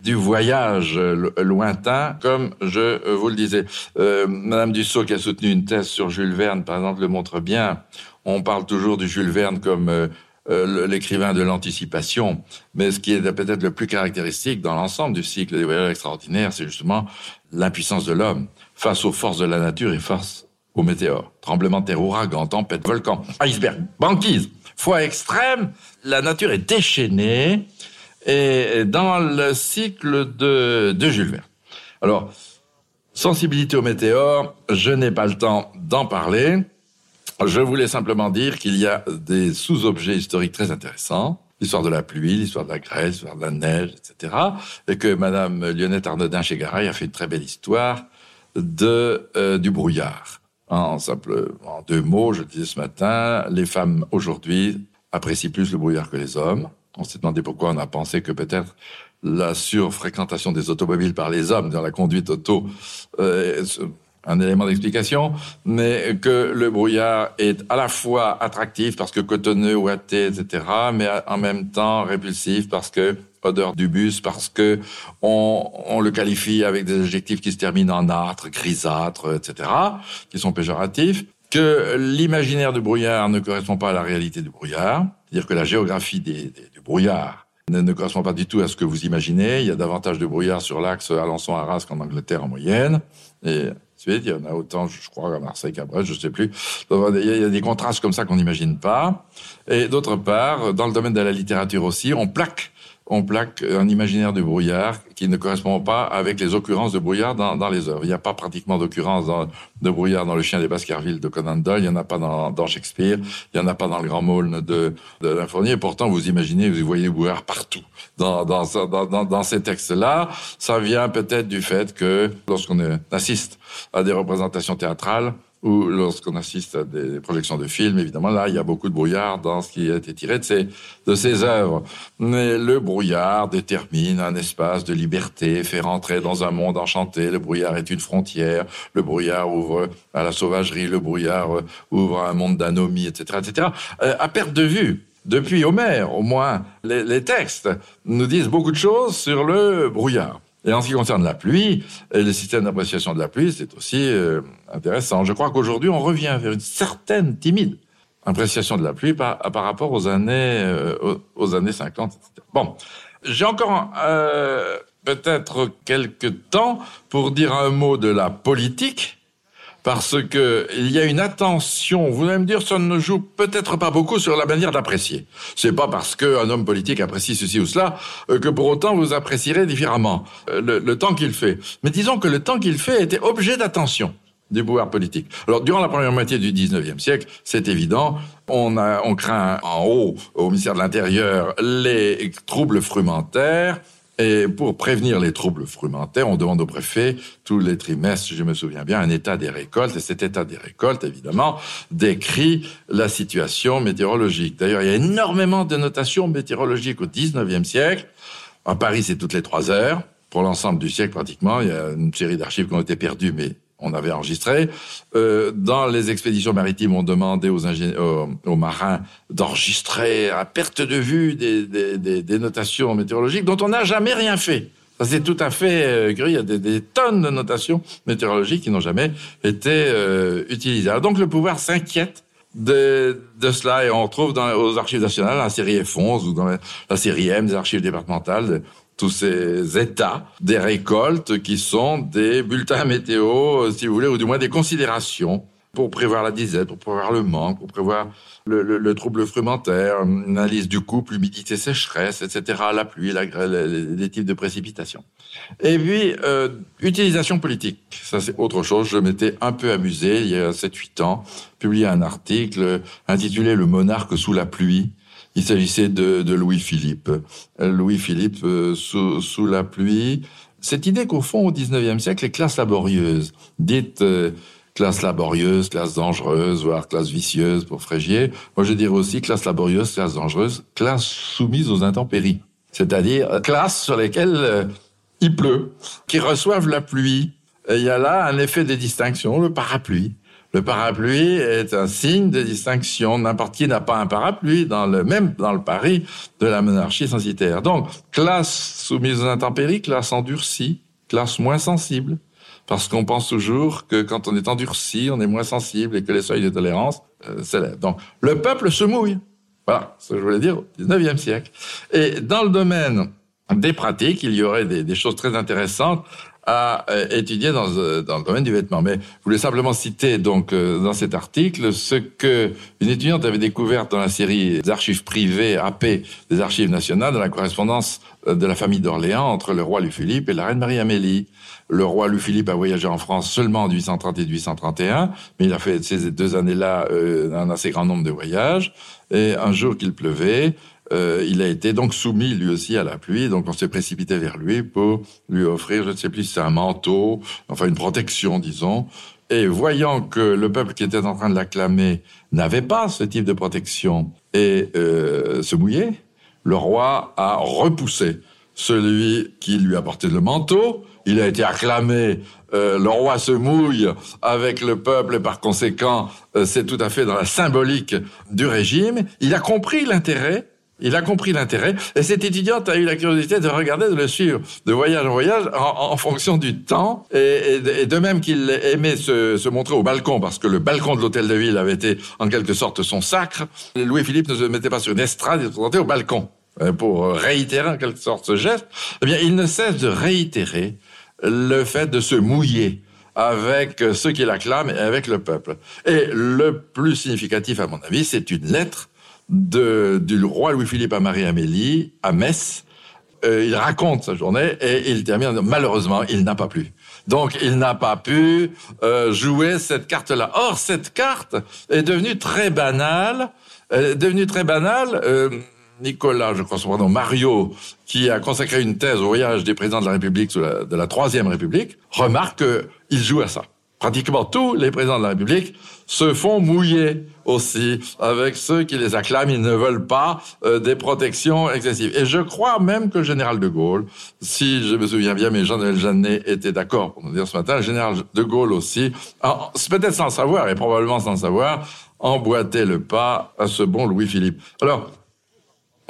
[SPEAKER 4] du voyage lointain, comme je vous le disais. Euh, Madame Dussault, qui a soutenu une thèse sur Jules Verne, par exemple, le montre bien. On parle toujours du Jules Verne comme euh, euh, l'écrivain de l'anticipation. Mais ce qui est peut-être le plus caractéristique dans l'ensemble du cycle des voyages extraordinaires, c'est justement l'impuissance de l'homme face aux forces de la nature et face aux météores. Tremblement de terre, ouragan, tempête, volcan, iceberg, banquise. Fois extrême, la nature est déchaînée et dans le cycle de, de Jules Verne. Alors, sensibilité aux météores, je n'ai pas le temps d'en parler. Je voulais simplement dire qu'il y a des sous-objets historiques très intéressants. L'histoire de la pluie, l'histoire de la grêle, l'histoire de la neige, etc. Et que Madame Lyonnette Arnaudin chez Garay a fait une très belle histoire de euh, du brouillard. En simple, en deux mots, je le disais ce matin, les femmes aujourd'hui apprécient plus le brouillard que les hommes. On s'est demandé pourquoi on a pensé que peut-être la surfréquentation des automobiles par les hommes dans la conduite auto euh, un élément d'explication, mais que le brouillard est à la fois attractif parce que cotonneux, ouaté, etc., mais en même temps répulsif parce que odeur du bus, parce que on, on le qualifie avec des adjectifs qui se terminent en âtre, grisâtre, etc., qui sont péjoratifs, que l'imaginaire du brouillard ne correspond pas à la réalité du brouillard, c'est-à-dire que la géographie des, des, du brouillard ne, correspond pas du tout à ce que vous imaginez. Il y a davantage de brouillard sur l'axe Alençon-Arras qu'en Angleterre en moyenne. Et il y en a autant, je crois, à Marseille qu'à Brest, je sais plus. il y a des contrastes comme ça qu'on n'imagine pas. Et d'autre part, dans le domaine de la littérature aussi, on plaque on plaque un imaginaire du brouillard qui ne correspond pas avec les occurrences de brouillard dans, dans les œuvres. Il n'y a pas pratiquement d'occurrences de brouillard dans Le Chien des Baskerville de Conan Doyle, il n'y en a pas dans, dans Shakespeare, il n'y en a pas dans Le Grand Maulne de, de l'Infournier. Pourtant, vous imaginez, vous voyez brouillard partout dans, dans, dans, dans ces textes-là. Ça vient peut-être du fait que lorsqu'on assiste à des représentations théâtrales, ou lorsqu'on assiste à des projections de films, évidemment, là, il y a beaucoup de brouillard dans ce qui a été tiré de ces, de ces œuvres. Mais le brouillard détermine un espace de liberté, fait rentrer dans un monde enchanté. Le brouillard est une frontière. Le brouillard ouvre à la sauvagerie. Le brouillard euh, ouvre à un monde d'anomie, etc., etc. Euh, à perte de vue depuis Homère, au moins, les, les, textes nous disent beaucoup de choses sur le brouillard. Et en ce qui concerne la pluie, et le système d'appréciation de la pluie, c'est aussi euh, intéressant. Je crois qu'aujourd'hui, on revient vers une certaine timide appréciation de la pluie par, par rapport aux années, euh, aux, années 50, etc. Bon, j'ai encore euh, peut-être quelques temps pour dire un mot de la politique parce que il y a une attention. Vous allez me dire, ça ne joue peut-être pas beaucoup sur la manière d'apprécier. C'est pas parce qu'un homme politique apprécie ceci ou cela euh, que pour autant vous apprécierez différemment euh, le, temps qu'il fait. Mais disons que le temps qu'il fait était objet d'attention du pouvoir politique. Alors, durant la première moitié du 19e siècle, c'est évident, on, a, on craint en haut, au ministère de l'Intérieur, les troubles frumentaires, et pour prévenir les troubles frumentaires, on demande au préfet tous les trimestres, je me souviens bien, un état des récoltes. Et cet état des récoltes, évidemment, décrit la situation météorologique. D'ailleurs, il y a énormément de notations météorologiques au 19e siècle. À Paris, c'est toutes les trois heures. Pour l'ensemble du siècle, pratiquement, il y a une série d'archives qui ont été perdues, mais on avait enregistré. Euh, dans les expéditions maritimes, on demandait aux, marins d'enregistrer à perte de vue des, notations météorologiques dont on n'a jamais rien fait. Ça, c'est tout à fait euh, Il y a des, tonnes de notations météorologiques qui n'ont jamais été euh, utilisées. Donc le pouvoir s'inquiète de, de cela et on retrouve dans, aux archives nationales la série F11 ou dans la, la série M des archives départementales tous ces états des récoltes qui sont des bulletins météo, si vous voulez, ou du moins des considérations pour prévoir la disette, pour prévoir le manque, pour prévoir le, le, le trouble frumentaire, analyse du couple, humidité, sécheresse, etc., la pluie, les types de précipitations. Et puis, euh, utilisation politique. Ça, c'est autre chose. Je m'étais un peu amusé, il y a 7-8 ans, publié un article intitulé Le monarque sous la pluie, il s'agissait de, Louis-Philippe. Louis-Philippe euh, sous, la pluie. Cette idée qu'au fond, au XIXe siècle, les classes laborieuses, dites euh, classe laborieuse, classe dangereuse, voire classe vicieuse pour Frégier, moi je dirais aussi classe laborieuse, classe dangereuse, classe soumise aux intempéries. C'est-à-dire euh, classe sur lesquelles il pleut, qui reçoivent la pluie. Et il y a là un effet de distinction, le parapluie. Le parapluie est un signe de distinction. N'importe qui n'a pas un parapluie dans le même dans le Paris de la monarchie censitaire. Donc, classe soumise aux intempéries, classe endurcie, classe moins sensible. Parce qu'on pense toujours que quand on est endurci, on est moins sensible et que les seuils de tolérance euh, s'élèvent. Donc, le peuple se mouille. Voilà ce que je voulais dire au 19e siècle. Et dans le domaine des pratiques, il y aurait des choses très intéressantes à euh, étudier dans, euh, dans, le domaine du vêtement. Mais je voulais simplement citer donc euh, dans cet article ce que une étudiante avait découvert dans la série des archives privées AP des archives nationales, dans la correspondance de la famille d'Orléans entre le roi Louis-Philippe et la reine Marie-Amélie. Le roi Louis-Philippe a voyagé en France seulement en 1830 et 1831, mais il a fait ces deux années-là un assez grand nombre de voyages. Et un jour qu'il pleuvait, euh, il a été donc soumis lui aussi à la pluie, donc on s'est précipité vers lui pour lui offrir, je ne sais plus si c'est un manteau, enfin une protection, disons. Et voyant que le peuple qui était en train de l'acclamer n'avait pas ce type de protection et euh, se mouillait, le roi a repoussé celui qui lui apportait le manteau. Il a été acclamé. Euh, le roi se mouille avec le peuple et par conséquent, euh, c'est tout à fait dans la symbolique du régime. Il a compris l'intérêt il a compris l'intérêt. Et cette étudiante a eu la curiosité de regarder, de le suivre de voyage en voyage en, fonction du temps. Et, de même qu'il aimait se, se, montrer au balcon, parce que le balcon de l'hôtel de ville avait été en quelque sorte son sacre, Louis-Philippe ne se mettait pas sur une estrade, il se présentait au balcon pour réitérer en quelque sorte ce geste. Eh bien, il ne cesse de réitérer le fait de se mouiller avec ceux qui l'acclament et avec le peuple. Et le plus significatif, à mon avis, c'est une lettre de, du roi Louis-Philippe à Marie-Amélie, à Metz. Euh, il raconte sa journée et il termine malheureusement, il n'a pas plu. Donc, il n'a pas pu euh, jouer cette carte-là. Or, cette carte est devenue très banale, est devenue très banale. Euh, Nicolas, je crois son nom, Mario, qui a consacré une thèse au voyage des présidents de la République la, de la Troisième République, remarque qu'il joue à ça. Pratiquement tous les présidents de la République se font mouiller aussi avec ceux qui les acclament. Ils ne veulent pas euh, des protections excessives. Et je crois même que le général de Gaulle, si je me souviens bien, mais Jean-Noël Jeannet était d'accord pour nous dire ce matin, le général de Gaulle aussi, peut-être sans savoir et probablement sans savoir, emboîtait le pas à ce bon Louis-Philippe. Alors,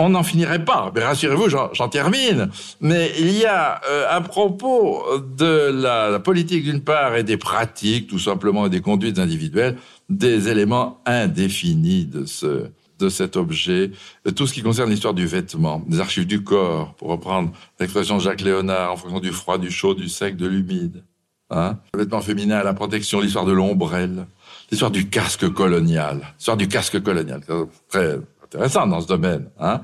[SPEAKER 4] on n'en finirait pas. Mais rassurez-vous, j'en termine. Mais il y a, euh, à propos de la, politique d'une part et des pratiques, tout simplement, et des conduites individuelles, des éléments indéfinis de ce de cet objet, tout ce qui concerne l'histoire du vêtement, des archives du corps, pour reprendre l'expression de Jacques Léonard, en fonction du froid, du chaud, du sec, de l'humide. Hein le vêtement féminin, la protection, l'histoire de l'ombrelle, l'histoire du casque colonial, l'histoire du casque colonial, très intéressant dans ce domaine. Hein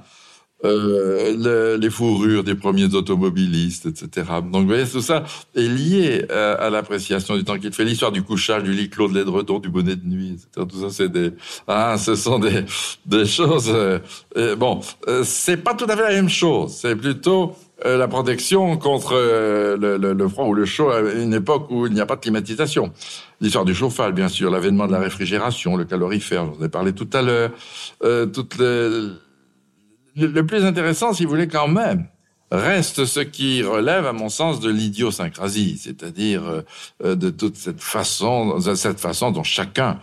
[SPEAKER 4] euh, les fourrures des premiers automobilistes, etc. Donc, vous voyez, tout ça est lié euh, à, l'appréciation du temps qu'il fait. L'histoire du couchage, du lit clos, de l'édredon, du bonnet de nuit, etc. Tout ça, c'est des, ah, ce sont des, des choses. Euh bon, euh, c'est pas tout à fait la même chose. C'est plutôt la protection contre le, le, le, froid ou le chaud à une époque où il n'y a pas de climatisation. L'histoire du chauffage, bien sûr, l'avènement de la réfrigération, le calorifère, j'en ai parlé tout à l'heure, les le, plus intéressant, si vous voulez, quand même, reste ce qui relève, à mon sens, de l'idiosyncrasie, c'est-à-dire euh, de toute cette façon, cette façon dont chacun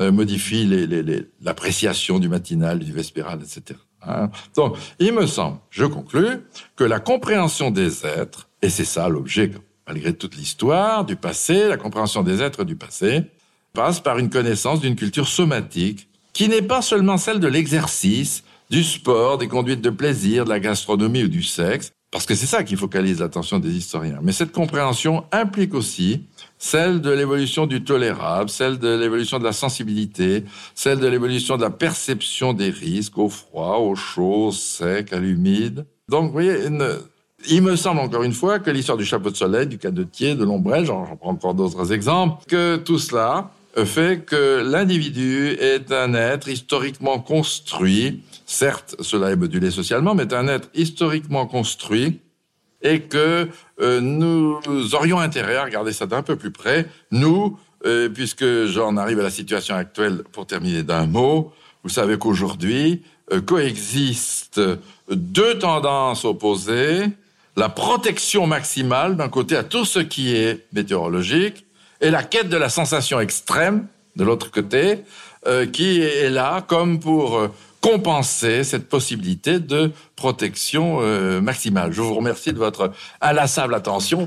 [SPEAKER 4] euh, modifie l'appréciation du matinal, du vespéral, etc. Hein. Donc, il me semble, je conclus, que la compréhension des êtres, et c'est ça l'objet, malgré toute l'histoire du passé, la compréhension des êtres du passé, passe par une connaissance d'une culture somatique qui n'est pas seulement celle de l'exercice, du sport, des conduites de plaisir, de la gastronomie ou du sexe, parce que c'est ça qui focalise l'attention des historiens. Mais cette compréhension implique aussi celle de l'évolution du tolérable, celle de l'évolution de la sensibilité, celle de l'évolution de la perception des risques au froid, au chaud, au sec, à l'humide. Donc, vous voyez, il me semble encore une fois que l'histoire du chapeau de soleil, du cadetier, de l'ombrelle, j'en prends encore d'autres exemples, que tout cela fait que l'individu est un être historiquement construit Certes, cela est modulé socialement, mais un être historiquement construit et que euh, nous aurions intérêt à regarder ça d'un peu plus près. Nous, euh, puisque j'en arrive à la situation actuelle pour terminer d'un mot, vous savez qu'aujourd'hui euh, coexistent deux tendances opposées, la protection maximale d'un côté à tout ce qui est météorologique et la quête de la sensation extrême de l'autre côté, qui est là comme pour compenser cette possibilité de protection euh, maximale. Je vous remercie de votre inlassable attention.